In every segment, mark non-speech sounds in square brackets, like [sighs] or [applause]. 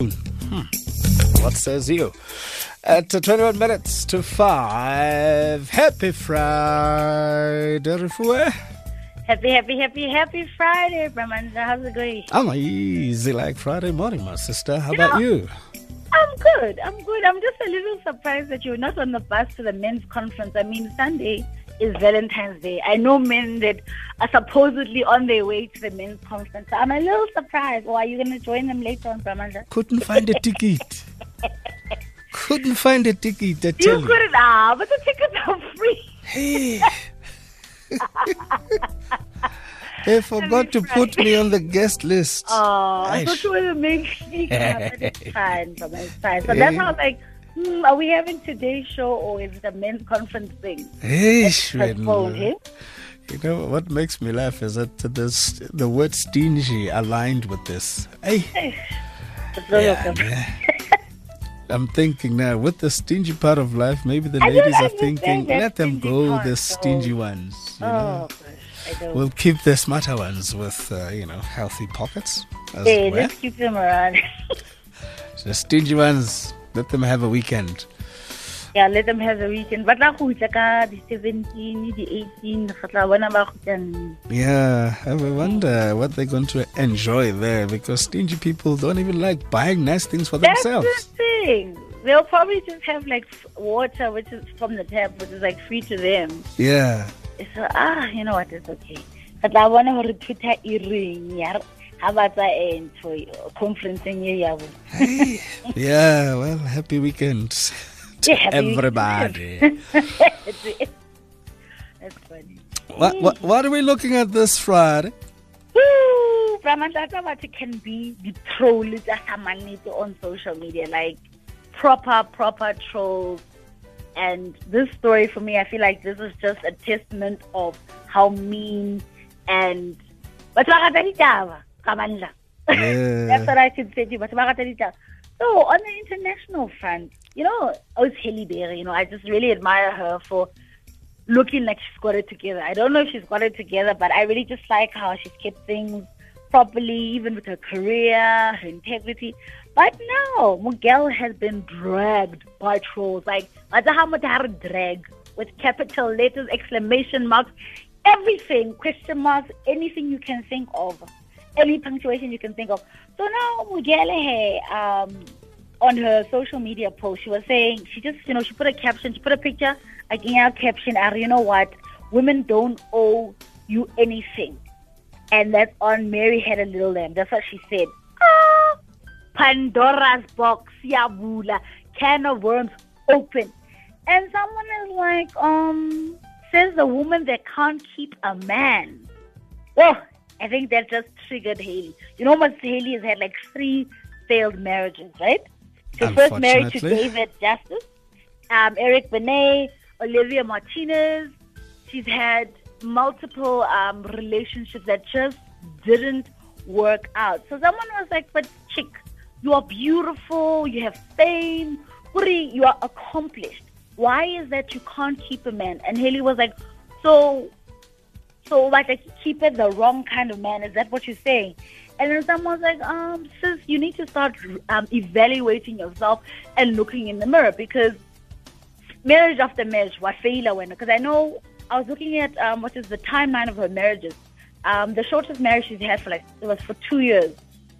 Hmm. What says you? At uh, 21 minutes to 5. Happy Friday. Happy, happy, happy, happy Friday, Brahmanda. How's it going? I'm easy like Friday morning, my sister. How You about know- you? I'm good. I'm good. I'm just a little surprised that you're not on the bus to the men's conference. I mean, Sunday is Valentine's Day. I know men that are supposedly on their way to the men's conference. So I'm a little surprised. Or are you going to join them later on, Brahmanda? Couldn't find a ticket. Couldn't find a ticket, I You tell you. couldn't, ah, but the tickets are free. Hey. [laughs] [laughs] they forgot to put me on the guest list. Oh, I Aish. thought you were the main speaker, but it's fine, it's fine. So that's how like, hmm, are we having today's show or is it a men's conference thing? Hey, Postpone, eh? You know what makes me laugh is that this, the word stingy aligned with this. Hey, [laughs] yeah, [laughs] I'm thinking now with the stingy part of life, maybe the I ladies are thinking, let them go, part, the though. stingy ones. You know? Oh, We'll keep the smarter ones with, uh, you know, healthy pockets as Hey, well. let's keep them around. [laughs] The stingy ones, let them have a weekend. yeah, let them have a weekend. But now who's like ah, the 17, the 18, re tla bona ba kgutlang. Yeah, I wonder what they're going to enjoy there because stingy people don't even like buying nice things for That's themselves. the thing. They'll probably just have like water, which is from the tap, which is like free to them. Yeah. So, ah, you know what, it's okay. Re tla bona gore Twitter e reng re- ha ba tsa ntho e, conference-eng e ya. Hey, yeah, well, happy weekend [laughs] to Yeah, happy weekend. everybody. [laughs] That's funny. what, what, what are we looking at this Friday? Woo! Brahmandata Vati can be the troll samanito on social media, like proper, proper trolls. And this story for me, I feel like this is just a testament of how mean and but Yeah. [laughs] That's what I should say to you. But so on the international front, you know, Oz Halle Berry, you know, I just really admire her for looking like she's got it together. I don't know if she's got it together, but I really just like how she's kept things properly, even with her career, her integrity. But now, Miguel has been dragged by trolls. Like, much drag with capital letters, exclamation marks, everything, question marks, anything you can think of, any punctuation you can think of. So now, Miguel, um, on her social media post, she was saying, she just, you know, she put a caption, she put a picture, again, a caption, and you know what? Women don't owe you anything. And that's on Mary Had a Little Lamb. That's what she said. Ah, Pandora's box, yabula, can of worms open. And someone is like, um, says the woman that can't keep a man. Oh, I think that just triggered Halle. You know, Miss Halle has had like three failed marriages, right? Was first marriage to David Justice, um, Eric Benet, Olivia Martinez. She's had multiple um, relationships that just didn't work out. So someone was like, but chick, you are beautiful, you have fame, Uri, you are accomplished. Why is that you can't keep a man? And Halle was like, so so like keep it the wrong kind of man. Is that what you're saying? And then someone's like, um, sis, you need to start um, evaluating yourself and looking in the mirror because marriage after marriage, what failure when? Because I know I was looking at um, what is the timeline of her marriages. Um, the shortest marriage she's had for like it was for two years.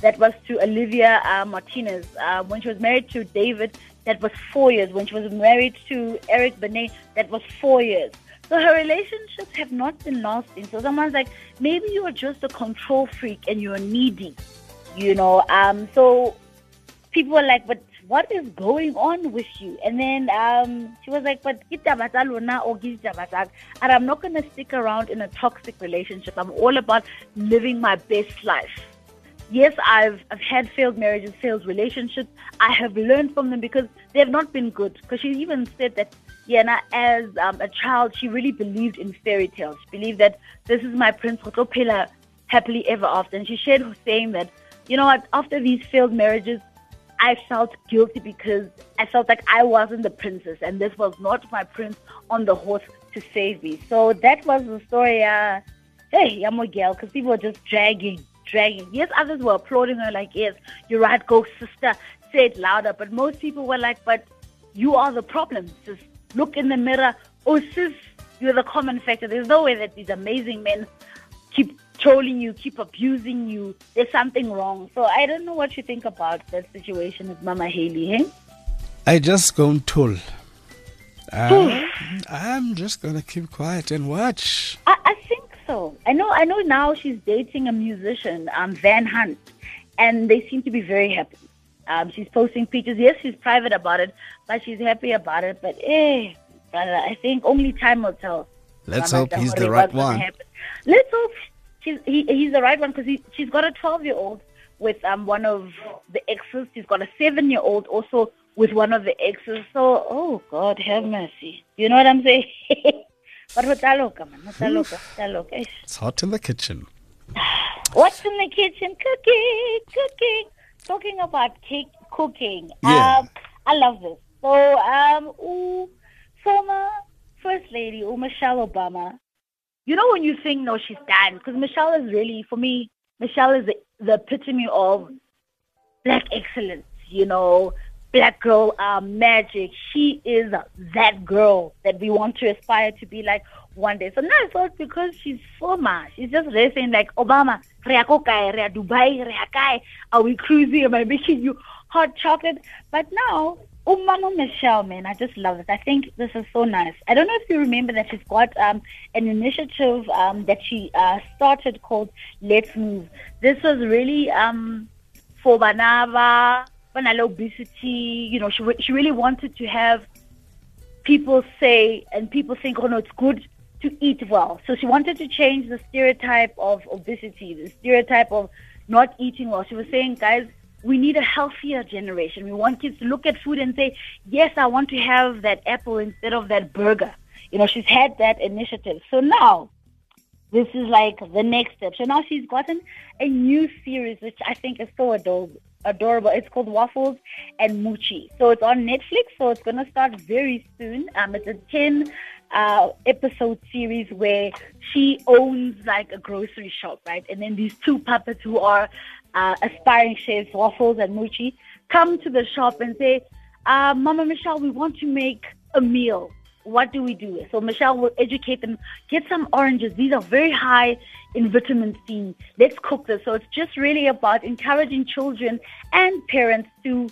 That was to Olivia uh, Martinez. Uh, when she was married to David, that was four years. When she was married to Eric Benet, that was four years. So her relationships have not been lasting. So someone's like, maybe you're just a control freak and you're needy, you know. Um, so people were like, but what is going on with you? And then um, she was like, but lona or and I'm not going to stick around in a toxic relationship. I'm all about living my best life. Yes, I've I've had failed marriages, failed relationships. I have learned from them because they have not been good. Because she even said that, yeah, na- as um, a child, she really believed in fairy tales. She believed that this is my prince, go Pela, happily ever after. And she shared her saying that, you know what, after these failed marriages, I felt guilty because I felt like I wasn't the princess and this was not my prince on the horse to save me. So that was the story. Uh, hey, I'm a girl because people were just dragging, dragging. Yes, others were applauding her, like, yes, you're right, go, sister, say it louder. But most people were like, but you are the problem. Just look in the mirror. Oh, sis, you're the common factor. There's no way that these amazing men keep trolling you, keep abusing you. There's something wrong. So I don't know what you think about that situation with Mama Halle, hey? I just gone toll. Uh, I'm just gonna keep quiet and watch. I, I think so. I know. I know now she's dating a musician, um, Van Hunt, and they seem to be very happy. Um, she's posting pictures. Yes, she's private about it, but she's happy about it. But eh, brother, I think only time will tell. Let's hope he's the right one. Let's hope she's, he, he's the right one because she's got a 12 year old with um one of the exes. She's got a seven year old also with one of the exes. So, oh God, have mercy. You know what I'm saying? [laughs] but hotaloka, man, hotaloka. It's hot in the kitchen. [sighs] What's in the kitchen? Cooking, cooking. Talking about cake cooking. Yeah. Um, I love this. So, um, ooh, former First Lady, ooh, Michelle Obama. You know when you think, no, she's done, because Michelle is really, for me, Michelle is the, the epitome of black excellence. You know, black girl um, magic. She is that girl that we want to aspire to be like one day. So now it's all because she's so former. She's just racing like Obama, rea kokai, rea Dubai, rea kai. Are we cruising? Am I making you hot chocolate? But now, oh Michelle, man, I just love this. I think this is so nice. I don't know if you remember that she's got um, an initiative um, that she uh, started called Let's Move. This was really um, for Banava banal obesity, you know, she, she really wanted to have people say and people think, oh no, it's good to eat well. So she wanted to change the stereotype of obesity, the stereotype of not eating well. She was saying, guys, we need a healthier generation. We want kids to look at food and say, yes, I want to have that apple instead of that burger. You know, she's had that initiative. So now, this is like the next step. So now she's gotten a new series, which I think is so adorable adorable. It's called Waffles and Mochi. So it's on Netflix. So it's gonna start very soon. Um, it's a ten uh, episode series where she owns like a grocery shop, right? And then these two puppets who are uh, aspiring chefs, Waffles and Mochi, come to the shop and say, uh, "Mama Michelle, we want to make a meal." what do we do? So Michelle will educate them. Get some oranges. These are very high in vitamin C. Let's cook this. So it's just really about encouraging children and parents to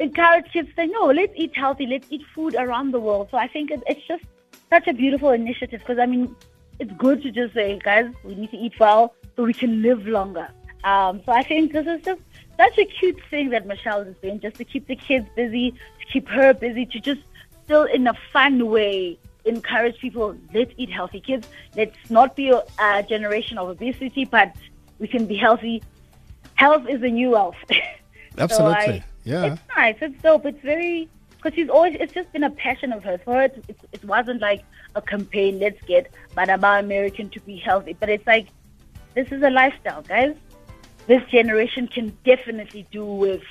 encourage kids to say, no, let's eat healthy. Let's eat food around the world. So I think it's just such a beautiful initiative because I mean, it's good to just say, guys, we need to eat well so we can live longer. Um, so I think this is just such a cute thing that Michelle is doing, just to keep the kids busy, to keep her busy, to just still in a fun way encourage people let's eat healthy kids let's not be a, generation of obesity but we can be healthy health is the new wealth absolutely [laughs] so I, yeah it's nice it's dope it's very because she's always it's just been a passion of hers for her it, it, it wasn't like a campaign let's get Banaba American to be healthy but it's like this is a lifestyle guys this generation can definitely do with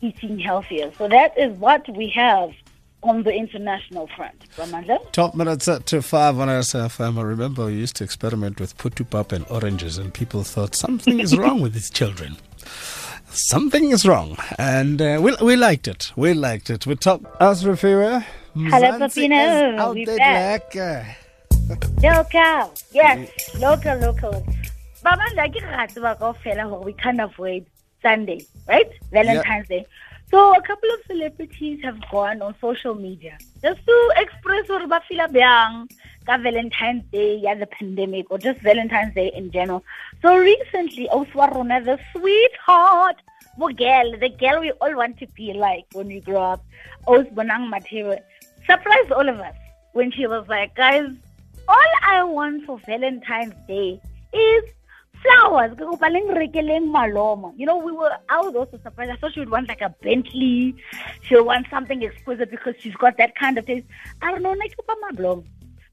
eating healthier so that is what we have on the international front. Ramanda? Top minutes at to five on SFM. I remember we used to experiment with putupap and oranges, and people thought something is [laughs] wrong with these children. Something is wrong, and uh, we we liked it. We liked it. We top Asrafira. Hello, Papino. We back. Local, yes, [laughs] local, local. Mamanda, ke rata ba kaofela we can't avoid Sunday, right? Valentine's Day. So a couple of celebrities have gone on social media just to express what ba feel Valentine's Day yeah the pandemic or just Valentine's Day in general. So recently Oswarona the sweetheart the girl, the girl we all want to be like when we grow up, Osbonang Mateo, surprised all of us when she was like, guys, all I want for Valentine's Day is flowers. You know, we were, I was also surprised. I thought she would want like a Bentley. She'll want something exquisite because she's got that kind of taste. I don't know, like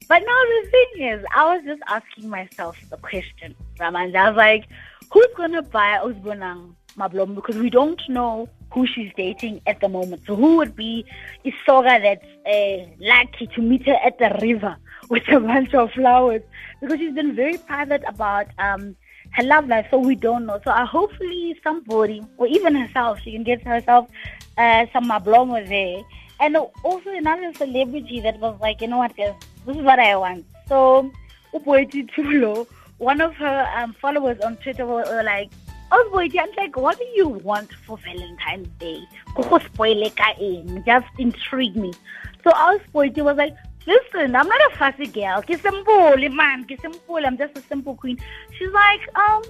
But now the thing is, I was just asking myself the question, Raman. I was like, who's going to buy Osbonang Mablom? Because we don't know who she's dating at the moment. So who would be Isoga that's uh, lucky to meet her at the river with a bunch of flowers? Because she's been very private about um, her love life, so we don't know. So uh, hopefully somebody, or even herself, she can get herself uh, some mablongo there. And also another celebrity that was like, you know what, this is what I want. So, Upoeti Thulo, one of her um, followers on Twitter were, were like, Oh, I'm like, what do you want for Valentine's Day? Just intrigue me. So our was like, listen, I'm not a fussy girl. Simple, man. I'm just a simple queen. She's like, um,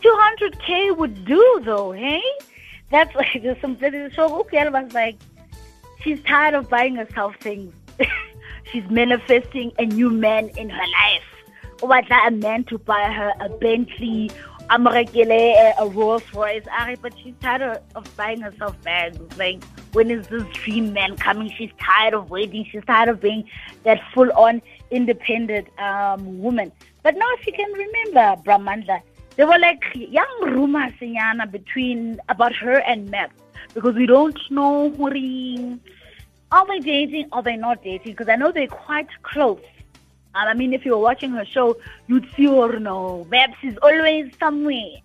200k would do though, hey? That's like the simplicity. So I was like, she's tired of buying herself things. [laughs] she's manifesting a new man in her life. What a man to buy her a Bentley a, a Rolls Royce, but she's tired of buying herself bags. Like, when is this dream man coming? She's tired of waiting. She's tired of being that full on independent um, woman. But now, if you can remember, Bramandla, there were like young rumors between about her and Maps because we don't know are they dating or they not dating because I know they're quite close. Um, I mean, if you were watching her show, you'd see her, no, Maps is always somewhere.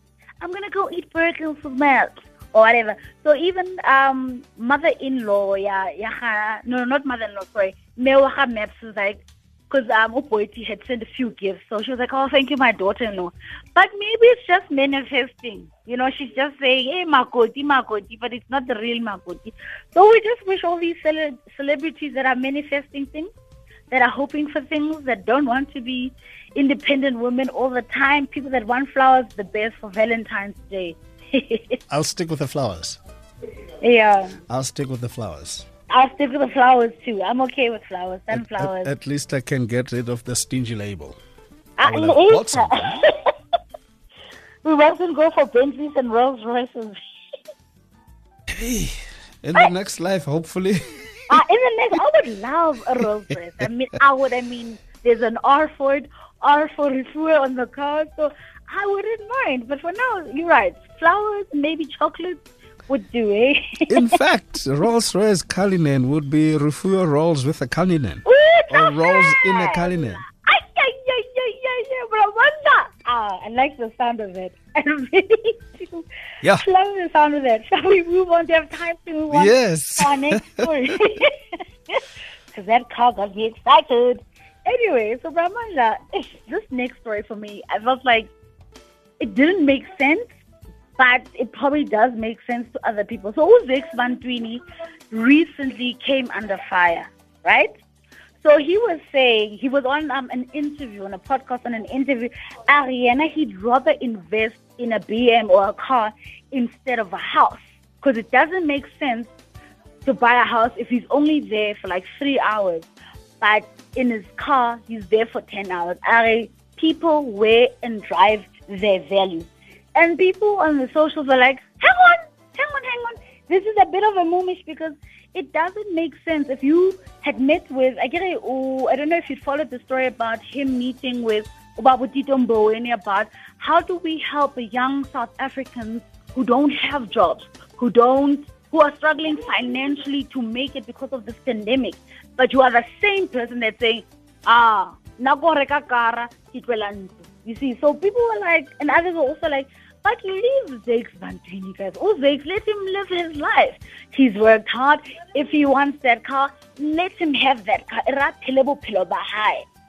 I'm to go eat burgers with Maps or whatever. So even um, mother-in-law, yeah, yeah, no, not mother-in-law, sorry, Mewaha Maps is like, because um, Upoiti had sent a few gifts. So she was like, oh, thank you, my daughter-in-law. But maybe it's just manifesting. You know, she's just saying, hey, Makoti, Makoti, but it's not the real Makoti. So we just wish all these cele- celebrities that are manifesting things that are hoping for things, that don't want to be independent women all the time, people that want flowers, the best for Valentine's Day. [laughs] I'll stick with the flowers. Yeah. I'll stick with the flowers. I'll stick with the flowers too. I'm okay with flowers. Sunflowers. At, at, at least I can get rid of the stingy label. I, I will have something. we mustn't go for Bentleys and Rolls Royces. hey, in the next life, hopefully. Uh, [laughs] in the next, I would love a Rolls Royce. I mean, I would. I mean, there's an R for it, R for refuel on the car, so I wouldn't mind. But for now, you're right. Flowers, maybe chocolates would do, eh? in [laughs] fact, Rolls Royce Cullinan would be refuel rolls with a Cullinan. or rolls in a Cullinan. Ah, I like the sound of it. [laughs] I really do. Yeah. Love the sound of it. Shall we move on? Do have time to move on? Yes. Our next story. [laughs] Because that car got me excited. Anyway, so Brahmanja, this next story for me, I felt like it didn't make sense, but it probably does make sense to other people. So Uzix Bantwini recently came under fire, right? So he was saying, he was on um, an interview, on a podcast, on an interview, Ariana, he'd rather invest in a BM or a car instead of a house. Because it doesn't make sense to buy a house if he's only there for like three hours. But in his car, he's there for 10 hours. Ari, people weigh and drive their value. And people on the socials are like, hang on, hang on, hang on. This is a bit of a moomish because it doesn't make sense if you had met with I I don't know if you followed the story about him meeting with Ubabutito Mboweni about how do we help young South Africans who don't have jobs, who don't who are struggling financially to make it because of this pandemic. But you are the same person that's saying, ah, na reka kara, you see, so people were like, and others were also like, but leave Zakes Bantwini, guys. Oh, Zakes, let him live his life. He's worked hard. If he wants that car, let him have that car.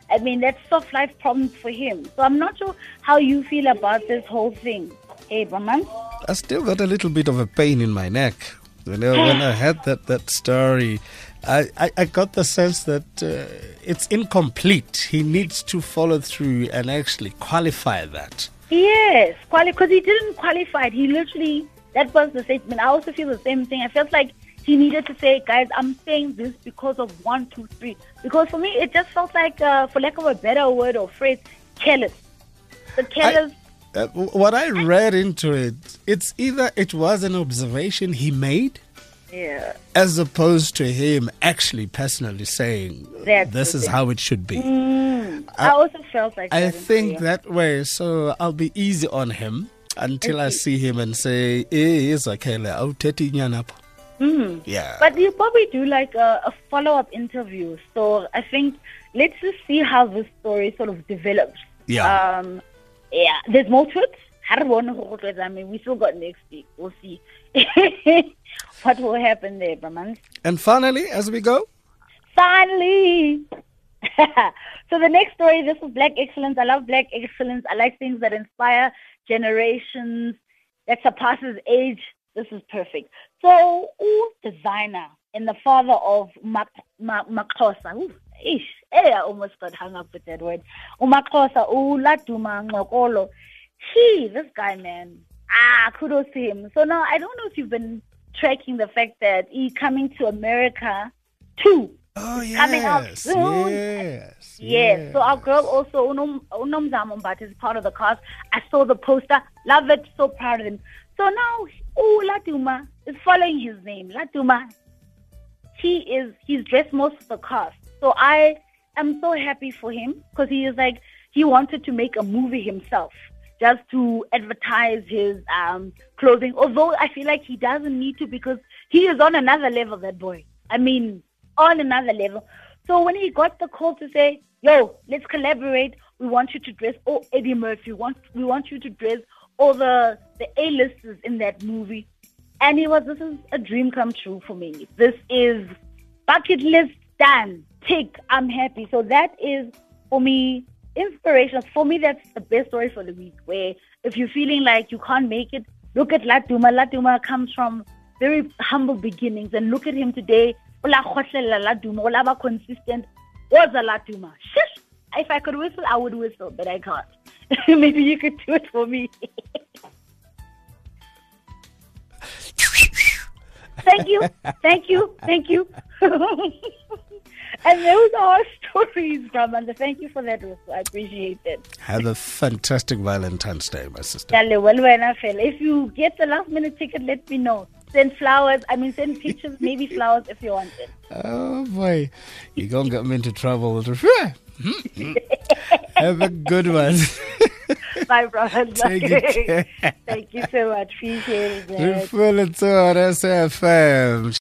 I mean, that's soft life problems for him. So I'm not sure how you feel about this whole thing. Hey, Brahman? I still got a little bit of a pain in my neck. You know, when I had that, that story, I, I, I got the sense that uh, it's incomplete. He needs to follow through and actually qualify that. Yes, because he didn't qualify. He literally, that was the statement. I also feel the same thing. I felt like he needed to say, guys, I'm saying this because of one, two, three. Because for me, it just felt like, uh, for lack of a better word or phrase, careless. The careless. I, uh, what I read into it, it's either it was an observation he made yeah. As opposed to him actually personally saying, That's this is how it should be. Mm, I, I, also felt like I think that way. So I'll be easy on him until I see him and say, eh, it's okay. Mm. Yeah. But you probably do like a, a follow up interview. So I think let's just see how this story sort of develops. Yeah. Um, yeah, there's more to it. I mean, we still got next week. We'll see [laughs] what will happen there, Brahman. And finally, as we go, finally. [laughs] so the next story, this is Black Excellence. I love Black Excellence. I like things that inspire generations, that surpasses age. This is perfect. So, ooh, designer and the father of MaXhosa. Ish, hey, I almost got hung up with that word. Umakhosa, Uladuma Ngxokolo. He, this guy, man, ah, kudos to him. So now I don't know if you've been tracking the fact that he coming to America too. Oh yes, coming out soon. Yes, yes. yes. So our girl also uNomzamo Mbatha is part of the cast. I saw the poster, love it, so proud of him. So now, oh Laduma is following his name. Laduma, he is he's dressed most of the cast. So I am so happy for him because he is like he wanted to make a movie himself just to advertise his um, clothing. Although I feel like he doesn't need to because he is on another level, that boy. I mean, on another level. So when he got the call to say, yo, let's collaborate, we want you to dress all Eddie Murphy, we want, we want you to dress all the, the A-listers in that movie. And he was, this is a dream come true for me. This is bucket list done. Tick, I'm happy. So that is, for me, inspiration. For me, that's the best story for the week. Where if you're feeling like you can't make it, look at Laduma. Laduma comes from very humble beginnings, and look at him today. Laduma, consistent. Was a Laduma. Shish! If I could whistle, I would whistle, but I can't. [laughs] Maybe you could do it for me. thank you, thank you, thank you. [laughs] And those are stories, Brahmanda. Thank you for that. I appreciate it. Have a fantastic Valentine's Day, my sister. If you get the last minute ticket, let me know. Send flowers. I mean, send pictures, [laughs] maybe flowers if you want it. Oh, boy. You're going to get me into trouble. [laughs] Have a good one. [laughs] Bye, brother. Thank you so much. Appreciate it. Full of SFM.